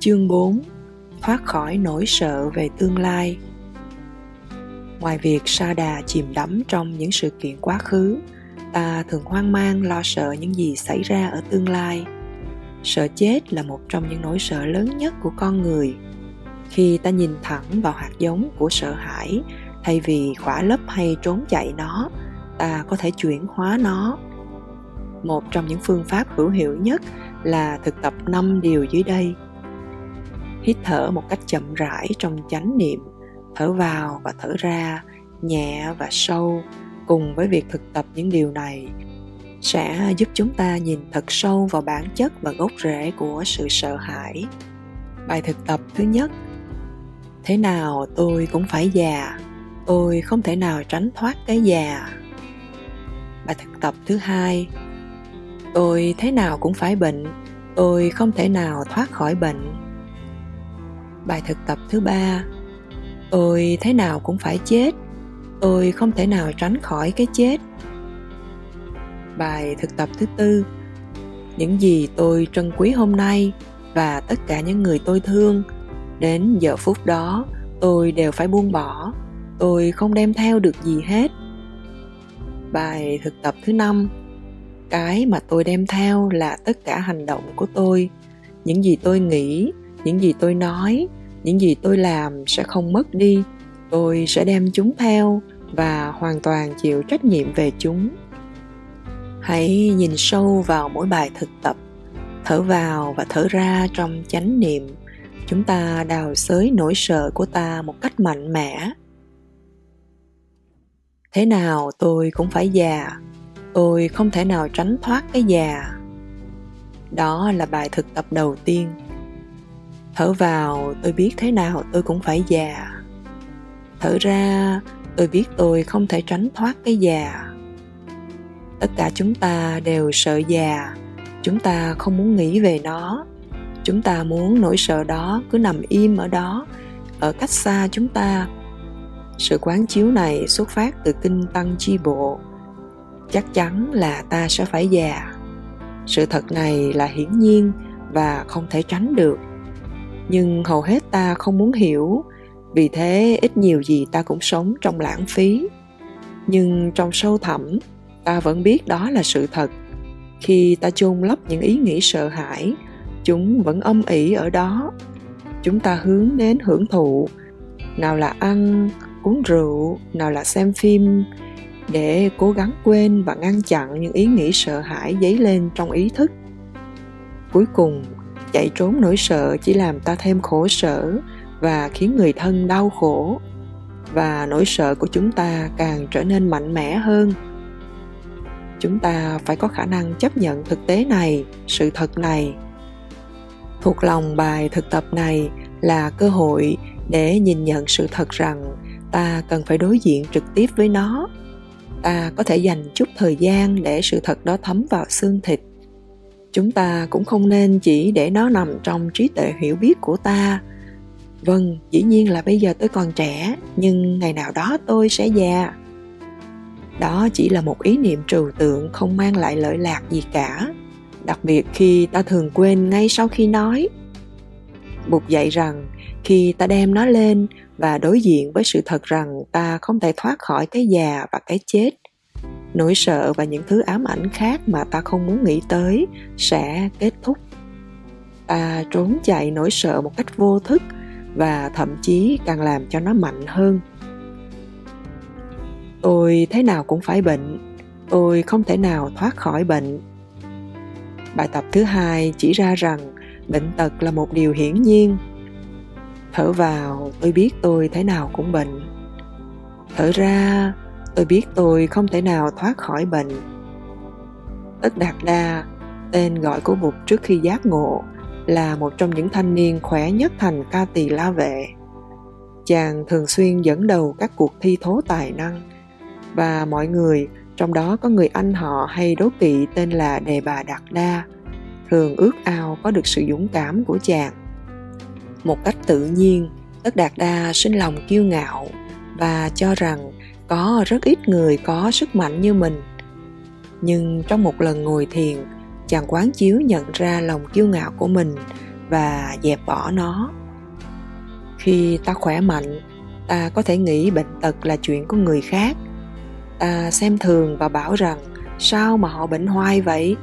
Chương 4 Thoát khỏi nỗi sợ về tương lai Ngoài việc sa đà chìm đắm trong những sự kiện quá khứ, ta thường hoang mang lo sợ những gì xảy ra ở tương lai. Sợ chết là một trong những nỗi sợ lớn nhất của con người. Khi ta nhìn thẳng vào hạt giống của sợ hãi, thay vì khỏa lấp hay trốn chạy nó, ta có thể chuyển hóa nó. Một trong những phương pháp hữu hiệu nhất là thực tập năm điều dưới đây – hít thở một cách chậm rãi trong chánh niệm, thở vào và thở ra, nhẹ và sâu. Cùng với việc thực tập những điều này, sẽ giúp chúng ta nhìn thật sâu vào bản chất và gốc rễ của sự sợ hãi. Bài thực tập thứ nhất, thế nào tôi cũng phải già, tôi không thể nào tránh thoát cái già. Bài thực tập thứ hai, tôi thế nào cũng phải bệnh, tôi không thể nào thoát khỏi bệnh bài thực tập thứ ba. Tôi thế nào cũng phải chết. Tôi không thể nào tránh khỏi cái chết. Bài thực tập thứ tư. Những gì tôi trân quý hôm nay và tất cả những người tôi thương, đến giờ phút đó tôi đều phải buông bỏ. Tôi không đem theo được gì hết. Bài thực tập thứ năm. Cái mà tôi đem theo là tất cả hành động của tôi. Những gì tôi nghĩ, những gì tôi nói những gì tôi làm sẽ không mất đi. Tôi sẽ đem chúng theo và hoàn toàn chịu trách nhiệm về chúng. Hãy nhìn sâu vào mỗi bài thực tập, thở vào và thở ra trong chánh niệm. Chúng ta đào xới nỗi sợ của ta một cách mạnh mẽ. Thế nào tôi cũng phải già. Tôi không thể nào tránh thoát cái già. Đó là bài thực tập đầu tiên thở vào, tôi biết thế nào, tôi cũng phải già. Thở ra, tôi biết tôi không thể tránh thoát cái già. Tất cả chúng ta đều sợ già. Chúng ta không muốn nghĩ về nó. Chúng ta muốn nỗi sợ đó cứ nằm im ở đó, ở cách xa chúng ta. Sự quán chiếu này xuất phát từ kinh tăng chi bộ. Chắc chắn là ta sẽ phải già. Sự thật này là hiển nhiên và không thể tránh được nhưng hầu hết ta không muốn hiểu. Vì thế, ít nhiều gì ta cũng sống trong lãng phí. Nhưng trong sâu thẳm, ta vẫn biết đó là sự thật. Khi ta chôn lấp những ý nghĩ sợ hãi, chúng vẫn âm ỉ ở đó. Chúng ta hướng đến hưởng thụ. Nào là ăn, uống rượu, nào là xem phim. Để cố gắng quên và ngăn chặn những ý nghĩ sợ hãi dấy lên trong ý thức. Cuối cùng chạy trốn nỗi sợ chỉ làm ta thêm khổ sở và khiến người thân đau khổ. Và nỗi sợ của chúng ta càng trở nên mạnh mẽ hơn. Chúng ta phải có khả năng chấp nhận thực tế này, sự thật này. Thuộc lòng bài thực tập này là cơ hội để nhìn nhận sự thật rằng ta cần phải đối diện trực tiếp với nó. Ta có thể dành chút thời gian để sự thật đó thấm vào xương thịt chúng ta cũng không nên chỉ để nó nằm trong trí tuệ hiểu biết của ta. Vâng dĩ nhiên là bây giờ tôi còn trẻ, nhưng ngày nào đó tôi sẽ già. Đó chỉ là một ý niệm trừu tượng, không mang lại lợi lạc gì cả. Đặc biệt khi ta thường quên ngay sau khi nói. Buộc dạy rằng, khi ta đem nó lên và đối diện với sự thật rằng ta không thể thoát khỏi cái già và cái chết nỗi sợ và những thứ ám ảnh khác mà ta không muốn nghĩ tới sẽ kết thúc. Ta trốn chạy nỗi sợ một cách vô thức và thậm chí càng làm cho nó mạnh hơn. Tôi thế nào cũng phải bệnh. Tôi không thể nào thoát khỏi bệnh. Bài tập thứ hai chỉ ra rằng bệnh tật là một điều hiển nhiên. Thở vào, tôi biết tôi thế nào cũng bệnh. Thở ra tôi biết tôi không thể nào thoát khỏi bệnh. Tất đạt đa tên gọi của bụt trước khi giác ngộ, là một trong những thanh niên khỏe nhất thành ca tỳ la vệ. Chàng thường xuyên dẫn đầu các cuộc thi thố tài năng, và mọi người, trong đó có người anh họ hay đố kỵ tên là đề bà đạt đa thường ước ao có được sự dũng cảm của chàng. Một cách tự nhiên tất đạt đa sinh lòng kiêu ngạo và cho rằng có rất ít người có sức mạnh như mình. Nhưng trong một lần ngồi thiền, chàng quán chiếu nhận ra lòng kiêu ngạo của mình và dẹp bỏ nó. Khi ta khỏe mạnh, ta có thể nghĩ bệnh tật là chuyện của người khác. Ta xem thường và bảo rằng, sao mà họ bệnh hoai vậy?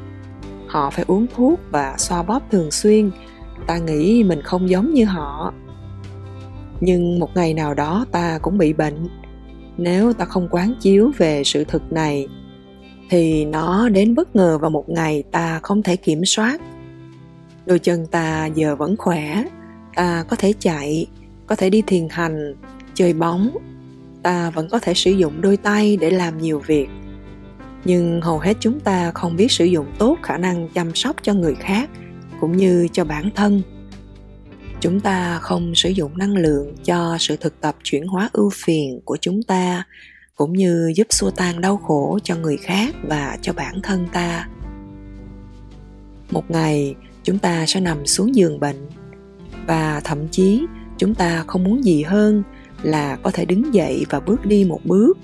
Họ phải uống thuốc và xoa bóp thường xuyên. Ta nghĩ mình không giống như họ. Nhưng một ngày nào đó ta cũng bị bệnh nếu ta không quán chiếu về sự thực này, thì nó đến bất ngờ vào một ngày ta không thể kiểm soát. Đôi chân ta giờ vẫn khỏe, ta có thể chạy, có thể đi thiền hành, chơi bóng, ta vẫn có thể sử dụng đôi tay để làm nhiều việc. Nhưng hầu hết chúng ta không biết sử dụng tốt khả năng chăm sóc cho người khác, cũng như cho bản thân chúng ta không sử dụng năng lượng cho sự thực tập chuyển hóa ưu phiền của chúng ta, cũng như giúp xua tan đau khổ cho người khác và cho bản thân ta. Một ngày, chúng ta sẽ nằm xuống giường bệnh và thậm chí chúng ta không muốn gì hơn là có thể đứng dậy và bước đi một bước.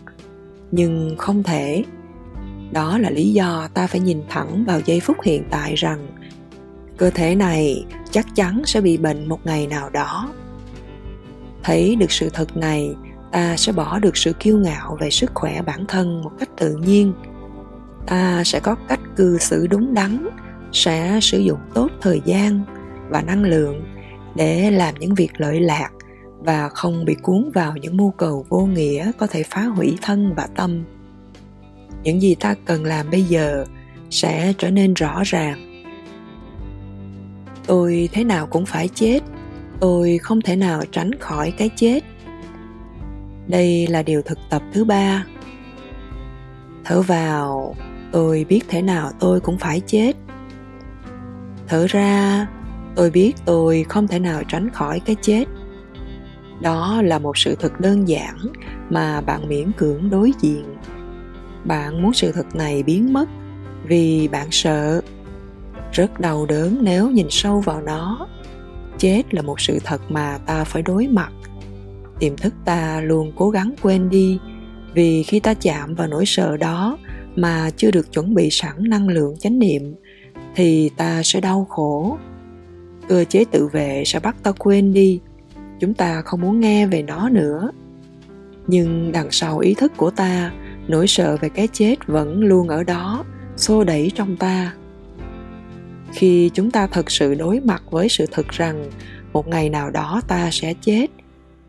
Nhưng không thể. Đó là lý do ta phải nhìn thẳng vào giây phút hiện tại rằng cơ thể này chắc chắn sẽ bị bệnh một ngày nào đó. Thấy được sự thật này, ta sẽ bỏ được sự kiêu ngạo về sức khỏe bản thân một cách tự nhiên. Ta sẽ có cách cư xử đúng đắn, sẽ sử dụng tốt thời gian và năng lượng để làm những việc lợi lạc và không bị cuốn vào những mưu cầu vô nghĩa có thể phá hủy thân và tâm. Những gì ta cần làm bây giờ sẽ trở nên rõ ràng tôi thế nào cũng phải chết. Tôi không thể nào tránh khỏi cái chết. Đây là điều thực tập thứ ba. Thở vào, tôi biết thế nào tôi cũng phải chết. Thở ra, tôi biết tôi không thể nào tránh khỏi cái chết. Đó là một sự thật đơn giản mà bạn miễn cưỡng đối diện. Bạn muốn sự thật này biến mất vì bạn sợ rất đau đớn nếu nhìn sâu vào nó. Chết là một sự thật mà ta phải đối mặt. Tiềm thức ta luôn cố gắng quên đi, vì khi ta chạm vào nỗi sợ đó mà chưa được chuẩn bị sẵn năng lượng chánh niệm, thì ta sẽ đau khổ. Cơ chế tự vệ sẽ bắt ta quên đi. Chúng ta không muốn nghe về nó nữa. Nhưng đằng sau ý thức của ta, nỗi sợ về cái chết vẫn luôn ở đó, xô đẩy trong ta khi chúng ta thật sự đối mặt với sự thật rằng một ngày nào đó ta sẽ chết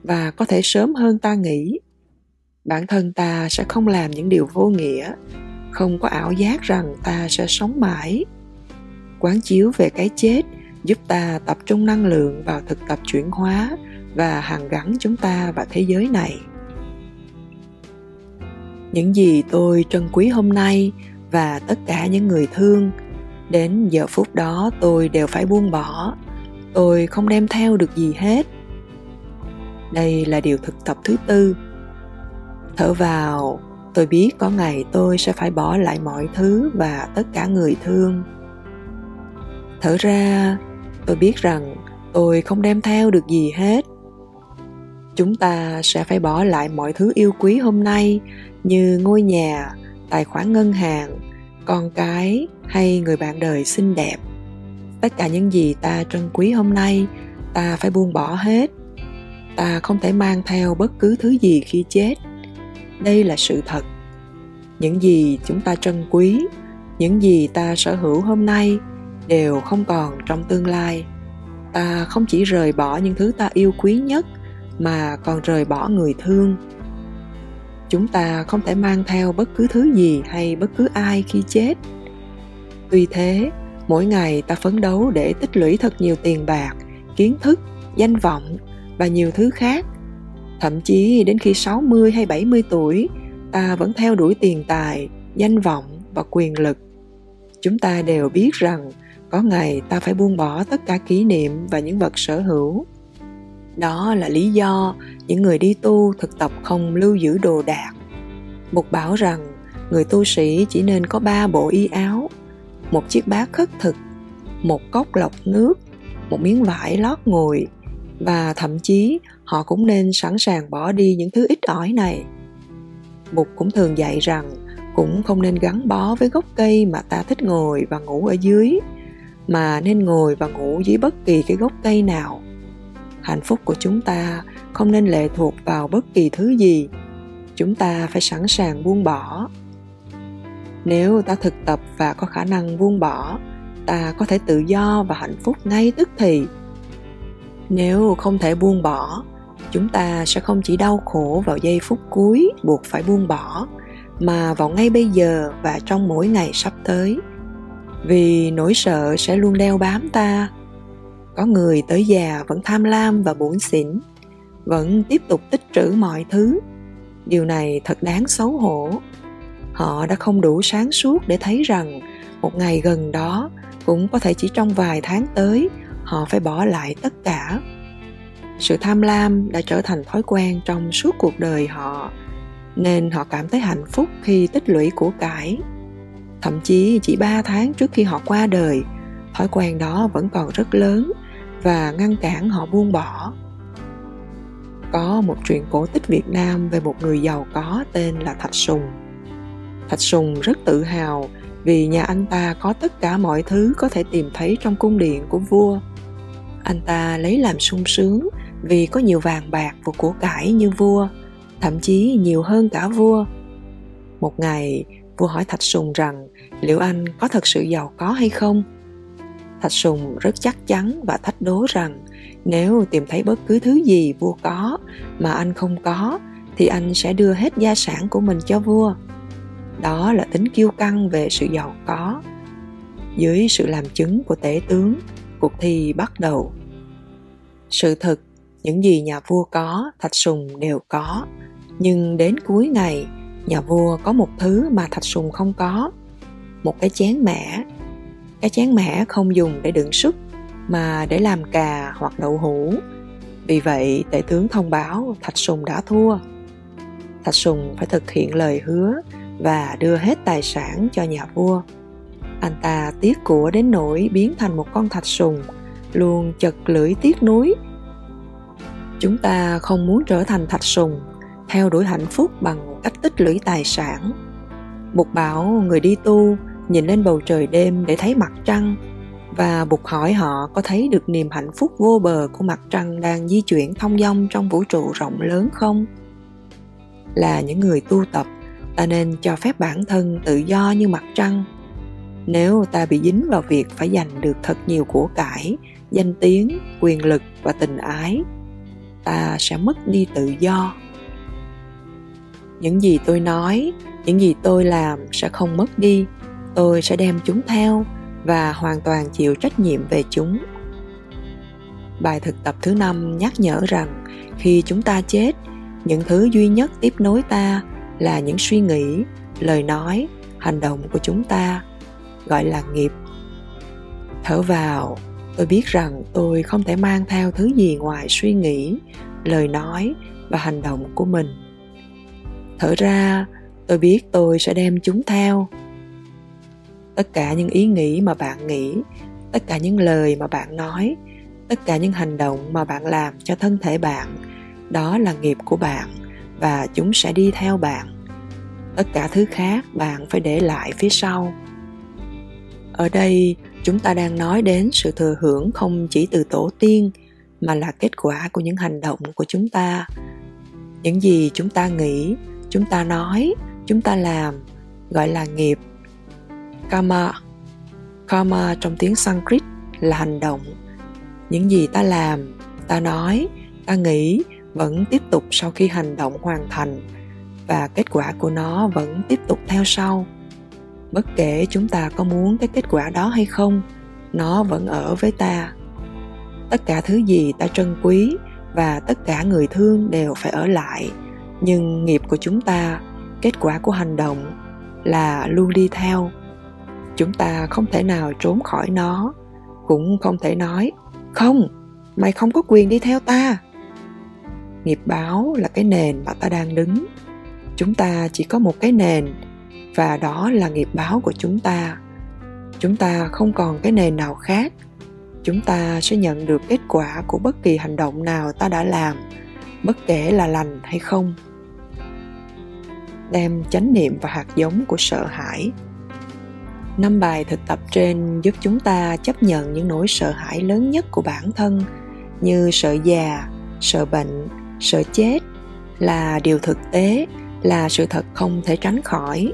và có thể sớm hơn ta nghĩ, bản thân ta sẽ không làm những điều vô nghĩa, không có ảo giác rằng ta sẽ sống mãi. Quán chiếu về cái chết giúp ta tập trung năng lượng vào thực tập chuyển hóa và hàn gắn chúng ta và thế giới này. Những gì tôi trân quý hôm nay và tất cả những người thương đến giờ phút đó tôi đều phải buông bỏ. Tôi không đem theo được gì hết. Đây là điều thực tập thứ tư. Thở vào, tôi biết có ngày tôi sẽ phải bỏ lại mọi thứ và tất cả người thương. Thở ra, tôi biết rằng tôi không đem theo được gì hết. Chúng ta sẽ phải bỏ lại mọi thứ yêu quý hôm nay như ngôi nhà, tài khoản ngân hàng con cái hay người bạn đời xinh đẹp. Tất cả những gì ta trân quý hôm nay, ta phải buông bỏ hết. Ta không thể mang theo bất cứ thứ gì khi chết. Đây là sự thật. Những gì chúng ta trân quý, những gì ta sở hữu hôm nay đều không còn trong tương lai. Ta không chỉ rời bỏ những thứ ta yêu quý nhất mà còn rời bỏ người thương chúng ta không thể mang theo bất cứ thứ gì hay bất cứ ai khi chết. Tuy thế, mỗi ngày ta phấn đấu để tích lũy thật nhiều tiền bạc, kiến thức, danh vọng và nhiều thứ khác. Thậm chí đến khi 60 hay 70 tuổi, ta vẫn theo đuổi tiền tài, danh vọng và quyền lực. Chúng ta đều biết rằng có ngày ta phải buông bỏ tất cả kỷ niệm và những vật sở hữu đó là lý do những người đi tu thực tập không lưu giữ đồ đạc. Mục bảo rằng, người tu sĩ chỉ nên có ba bộ y áo, một chiếc bát khất thực, một cốc lọc nước, một miếng vải lót ngồi, và thậm chí họ cũng nên sẵn sàng bỏ đi những thứ ít ỏi này. Mục cũng thường dạy rằng, cũng không nên gắn bó với gốc cây mà ta thích ngồi và ngủ ở dưới, mà nên ngồi và ngủ dưới bất kỳ cái gốc cây nào hạnh phúc của chúng ta không nên lệ thuộc vào bất kỳ thứ gì. Chúng ta phải sẵn sàng buông bỏ. Nếu ta thực tập và có khả năng buông bỏ, ta có thể tự do và hạnh phúc ngay tức thì. Nếu không thể buông bỏ, chúng ta sẽ không chỉ đau khổ vào giây phút cuối buộc phải buông bỏ, mà vào ngay bây giờ và trong mỗi ngày sắp tới. Vì nỗi sợ sẽ luôn đeo bám ta có người tới già vẫn tham lam và bủn xỉn, vẫn tiếp tục tích trữ mọi thứ. Điều này thật đáng xấu hổ. Họ đã không đủ sáng suốt để thấy rằng một ngày gần đó cũng có thể chỉ trong vài tháng tới họ phải bỏ lại tất cả. Sự tham lam đã trở thành thói quen trong suốt cuộc đời họ, nên họ cảm thấy hạnh phúc khi tích lũy của cải. Thậm chí chỉ ba tháng trước khi họ qua đời, thói quen đó vẫn còn rất lớn và ngăn cản họ buông bỏ có một truyện cổ tích Việt Nam về một người giàu có tên là Thạch Sùng. Thạch Sùng rất tự hào vì nhà anh ta có tất cả mọi thứ có thể tìm thấy trong cung điện của vua. Anh ta lấy làm sung sướng vì có nhiều vàng bạc và của cải như vua, thậm chí nhiều hơn cả vua. Một ngày, vua hỏi Thạch Sùng rằng liệu anh có thật sự giàu có hay không? Thạch Sùng rất chắc chắn và thách đố rằng nếu tìm thấy bất cứ thứ gì vua có mà anh không có thì anh sẽ đưa hết gia sản của mình cho vua. Đó là tính kiêu căng về sự giàu có. Dưới sự làm chứng của tể tướng, cuộc thi bắt đầu. Sự thật, những gì nhà vua có, Thạch Sùng đều có. Nhưng đến cuối ngày, nhà vua có một thứ mà Thạch Sùng không có. Một cái chén mẻ cái chén mẻ không dùng để đựng súp mà để làm cà hoặc đậu hũ. Vì vậy, tể tướng thông báo Thạch Sùng đã thua. Thạch Sùng phải thực hiện lời hứa và đưa hết tài sản cho nhà vua. Anh ta tiếc của đến nỗi biến thành một con thạch sùng, luôn chật lưỡi tiếc núi Chúng ta không muốn trở thành thạch sùng, theo đuổi hạnh phúc bằng cách tích lũy tài sản. Mục bảo người đi tu nhìn lên bầu trời đêm để thấy mặt trăng, và buộc hỏi họ có thấy được niềm hạnh phúc vô bờ của mặt trăng đang di chuyển thông dong trong vũ trụ rộng lớn không? Là những người tu tập, ta nên cho phép bản thân tự do như mặt trăng. Nếu ta bị dính vào việc phải giành được thật nhiều của cải, danh tiếng, quyền lực và tình ái, ta sẽ mất đi tự do. Những gì tôi nói, những gì tôi làm sẽ không mất đi tôi sẽ đem chúng theo và hoàn toàn chịu trách nhiệm về chúng. Bài thực tập thứ năm nhắc nhở rằng khi chúng ta chết, những thứ duy nhất tiếp nối ta là những suy nghĩ, lời nói, hành động của chúng ta, gọi là nghiệp. Thở vào, tôi biết rằng tôi không thể mang theo thứ gì ngoài suy nghĩ, lời nói và hành động của mình. Thở ra, tôi biết tôi sẽ đem chúng theo tất cả những ý nghĩ mà bạn nghĩ, tất cả những lời mà bạn nói, tất cả những hành động mà bạn làm cho thân thể bạn, đó là nghiệp của bạn và chúng sẽ đi theo bạn. Tất cả thứ khác bạn phải để lại phía sau. Ở đây, chúng ta đang nói đến sự thừa hưởng không chỉ từ tổ tiên, mà là kết quả của những hành động của chúng ta. Những gì chúng ta nghĩ, chúng ta nói, chúng ta làm, gọi là nghiệp karma. Karma trong tiếng sanskrit là hành động. Những gì ta làm, ta nói, ta nghĩ vẫn tiếp tục sau khi hành động hoàn thành và kết quả của nó vẫn tiếp tục theo sau. Bất kể chúng ta có muốn cái kết quả đó hay không, nó vẫn ở với ta. Tất cả thứ gì ta trân quý và tất cả người thương đều phải ở lại. Nhưng nghiệp của chúng ta, kết quả của hành động là luôn đi theo chúng ta không thể nào trốn khỏi nó. Cũng không thể nói, không, mày không có quyền đi theo ta. Nghiệp báo là cái nền mà ta đang đứng. Chúng ta chỉ có một cái nền, và đó là nghiệp báo của chúng ta. Chúng ta không còn cái nền nào khác. Chúng ta sẽ nhận được kết quả của bất kỳ hành động nào ta đã làm, bất kể là lành hay không. Đem chánh niệm và hạt giống của sợ hãi năm bài thực tập trên giúp chúng ta chấp nhận những nỗi sợ hãi lớn nhất của bản thân, như sợ già, sợ bệnh, sợ chết, là điều thực tế, là sự thật không thể tránh khỏi.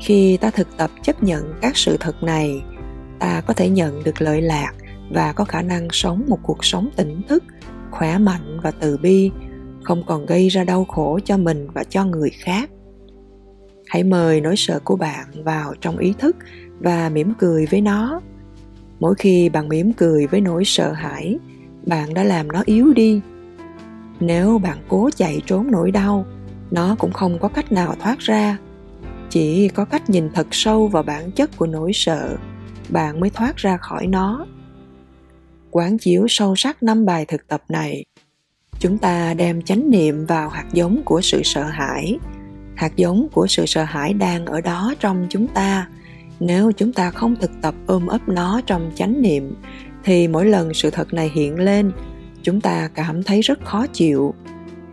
Khi ta thực tập chấp nhận các sự thật này, ta có thể nhận được lợi lạc và có khả năng sống một cuộc sống tỉnh thức, khỏe mạnh và từ bi, không còn gây ra đau khổ cho mình và cho người khác hãy mời nỗi sợ của bạn vào trong ý thức và mỉm cười với nó. Mỗi khi bạn mỉm cười với nỗi sợ hãi, bạn đã làm nó yếu đi. Nếu bạn cố chạy trốn nỗi đau, nó cũng không có cách nào thoát ra. Chỉ có cách nhìn thật sâu vào bản chất của nỗi sợ, bạn mới thoát ra khỏi nó. Quán chiếu sâu sắc năm bài thực tập này. Chúng ta đem chánh niệm vào hạt giống của sự sợ hãi hạt giống của sự sợ hãi đang ở đó trong chúng ta. Nếu chúng ta không thực tập ôm ấp nó trong chánh niệm, thì mỗi lần sự thật này hiện lên, chúng ta cảm thấy rất khó chịu.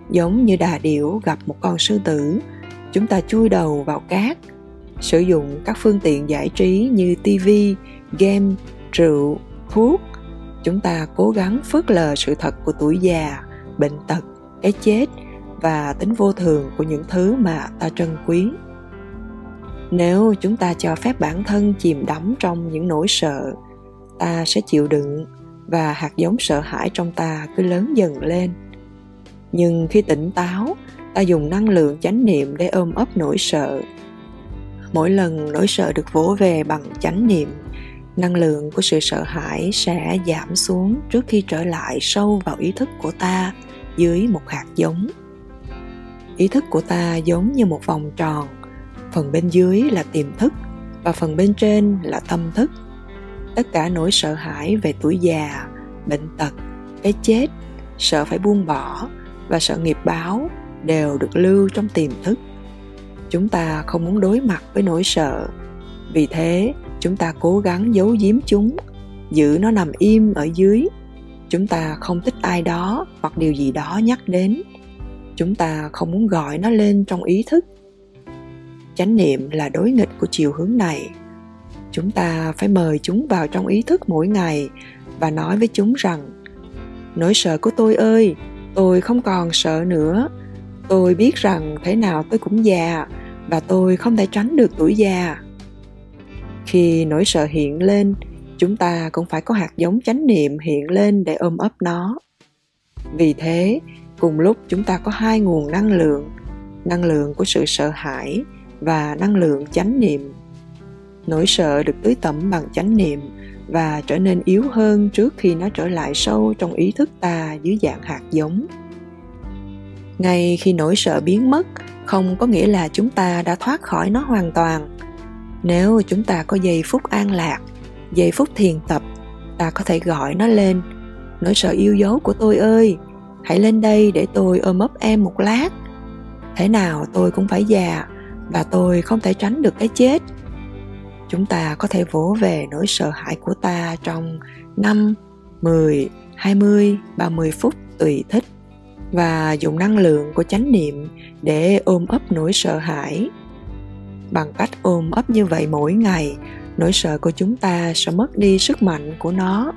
Giống như đà điểu gặp một con sư tử, chúng ta chui đầu vào cát. Sử dụng các phương tiện giải trí như tv game, rượu, thuốc, chúng ta cố gắng phớt lờ sự thật của tuổi già, bệnh tật, cái chết và tính vô thường của những thứ mà ta trân quý. Nếu chúng ta cho phép bản thân chìm đắm trong những nỗi sợ, ta sẽ chịu đựng và hạt giống sợ hãi trong ta cứ lớn dần lên. Nhưng khi tỉnh táo, ta dùng năng lượng chánh niệm để ôm ấp nỗi sợ. Mỗi lần nỗi sợ được vỗ về bằng chánh niệm, năng lượng của sự sợ hãi sẽ giảm xuống trước khi trở lại sâu vào ý thức của ta dưới một hạt giống ý thức của ta giống như một vòng tròn. Phần bên dưới là tiềm thức và phần bên trên là tâm thức. Tất cả nỗi sợ hãi về tuổi già, bệnh tật, cái chết, sợ phải buông bỏ và sợ nghiệp báo đều được lưu trong tiềm thức. Chúng ta không muốn đối mặt với nỗi sợ. Vì thế, chúng ta cố gắng giấu giếm chúng, giữ nó nằm im ở dưới. Chúng ta không thích ai đó hoặc điều gì đó nhắc đến chúng ta không muốn gọi nó lên trong ý thức. Chánh niệm là đối nghịch của chiều hướng này. Chúng ta phải mời chúng vào trong ý thức mỗi ngày và nói với chúng rằng, nỗi sợ của tôi ơi, tôi không còn sợ nữa. Tôi biết rằng thế nào tôi cũng già và tôi không thể tránh được tuổi già. Khi nỗi sợ hiện lên, chúng ta cũng phải có hạt giống chánh niệm hiện lên để ôm ấp nó. Vì thế cùng lúc chúng ta có hai nguồn năng lượng năng lượng của sự sợ hãi và năng lượng chánh niệm. Nỗi sợ được tưới tẩm bằng chánh niệm và trở nên yếu hơn trước khi nó trở lại sâu trong ý thức ta dưới dạng hạt giống. Ngay khi nỗi sợ biến mất, không có nghĩa là chúng ta đã thoát khỏi nó hoàn toàn. Nếu chúng ta có giây phút an lạc, giây phút thiền tập, ta có thể gọi nó lên. Nỗi sợ yêu dấu của tôi ơi hãy lên đây để tôi ôm ấp em một lát. Thế nào tôi cũng phải già và tôi không thể tránh được cái chết. Chúng ta có thể vỗ về nỗi sợ hãi của ta trong 5, 10, 20, 30 phút tùy thích và dùng năng lượng của chánh niệm để ôm ấp nỗi sợ hãi. Bằng cách ôm ấp như vậy mỗi ngày nỗi sợ của chúng ta sẽ mất đi sức mạnh của nó.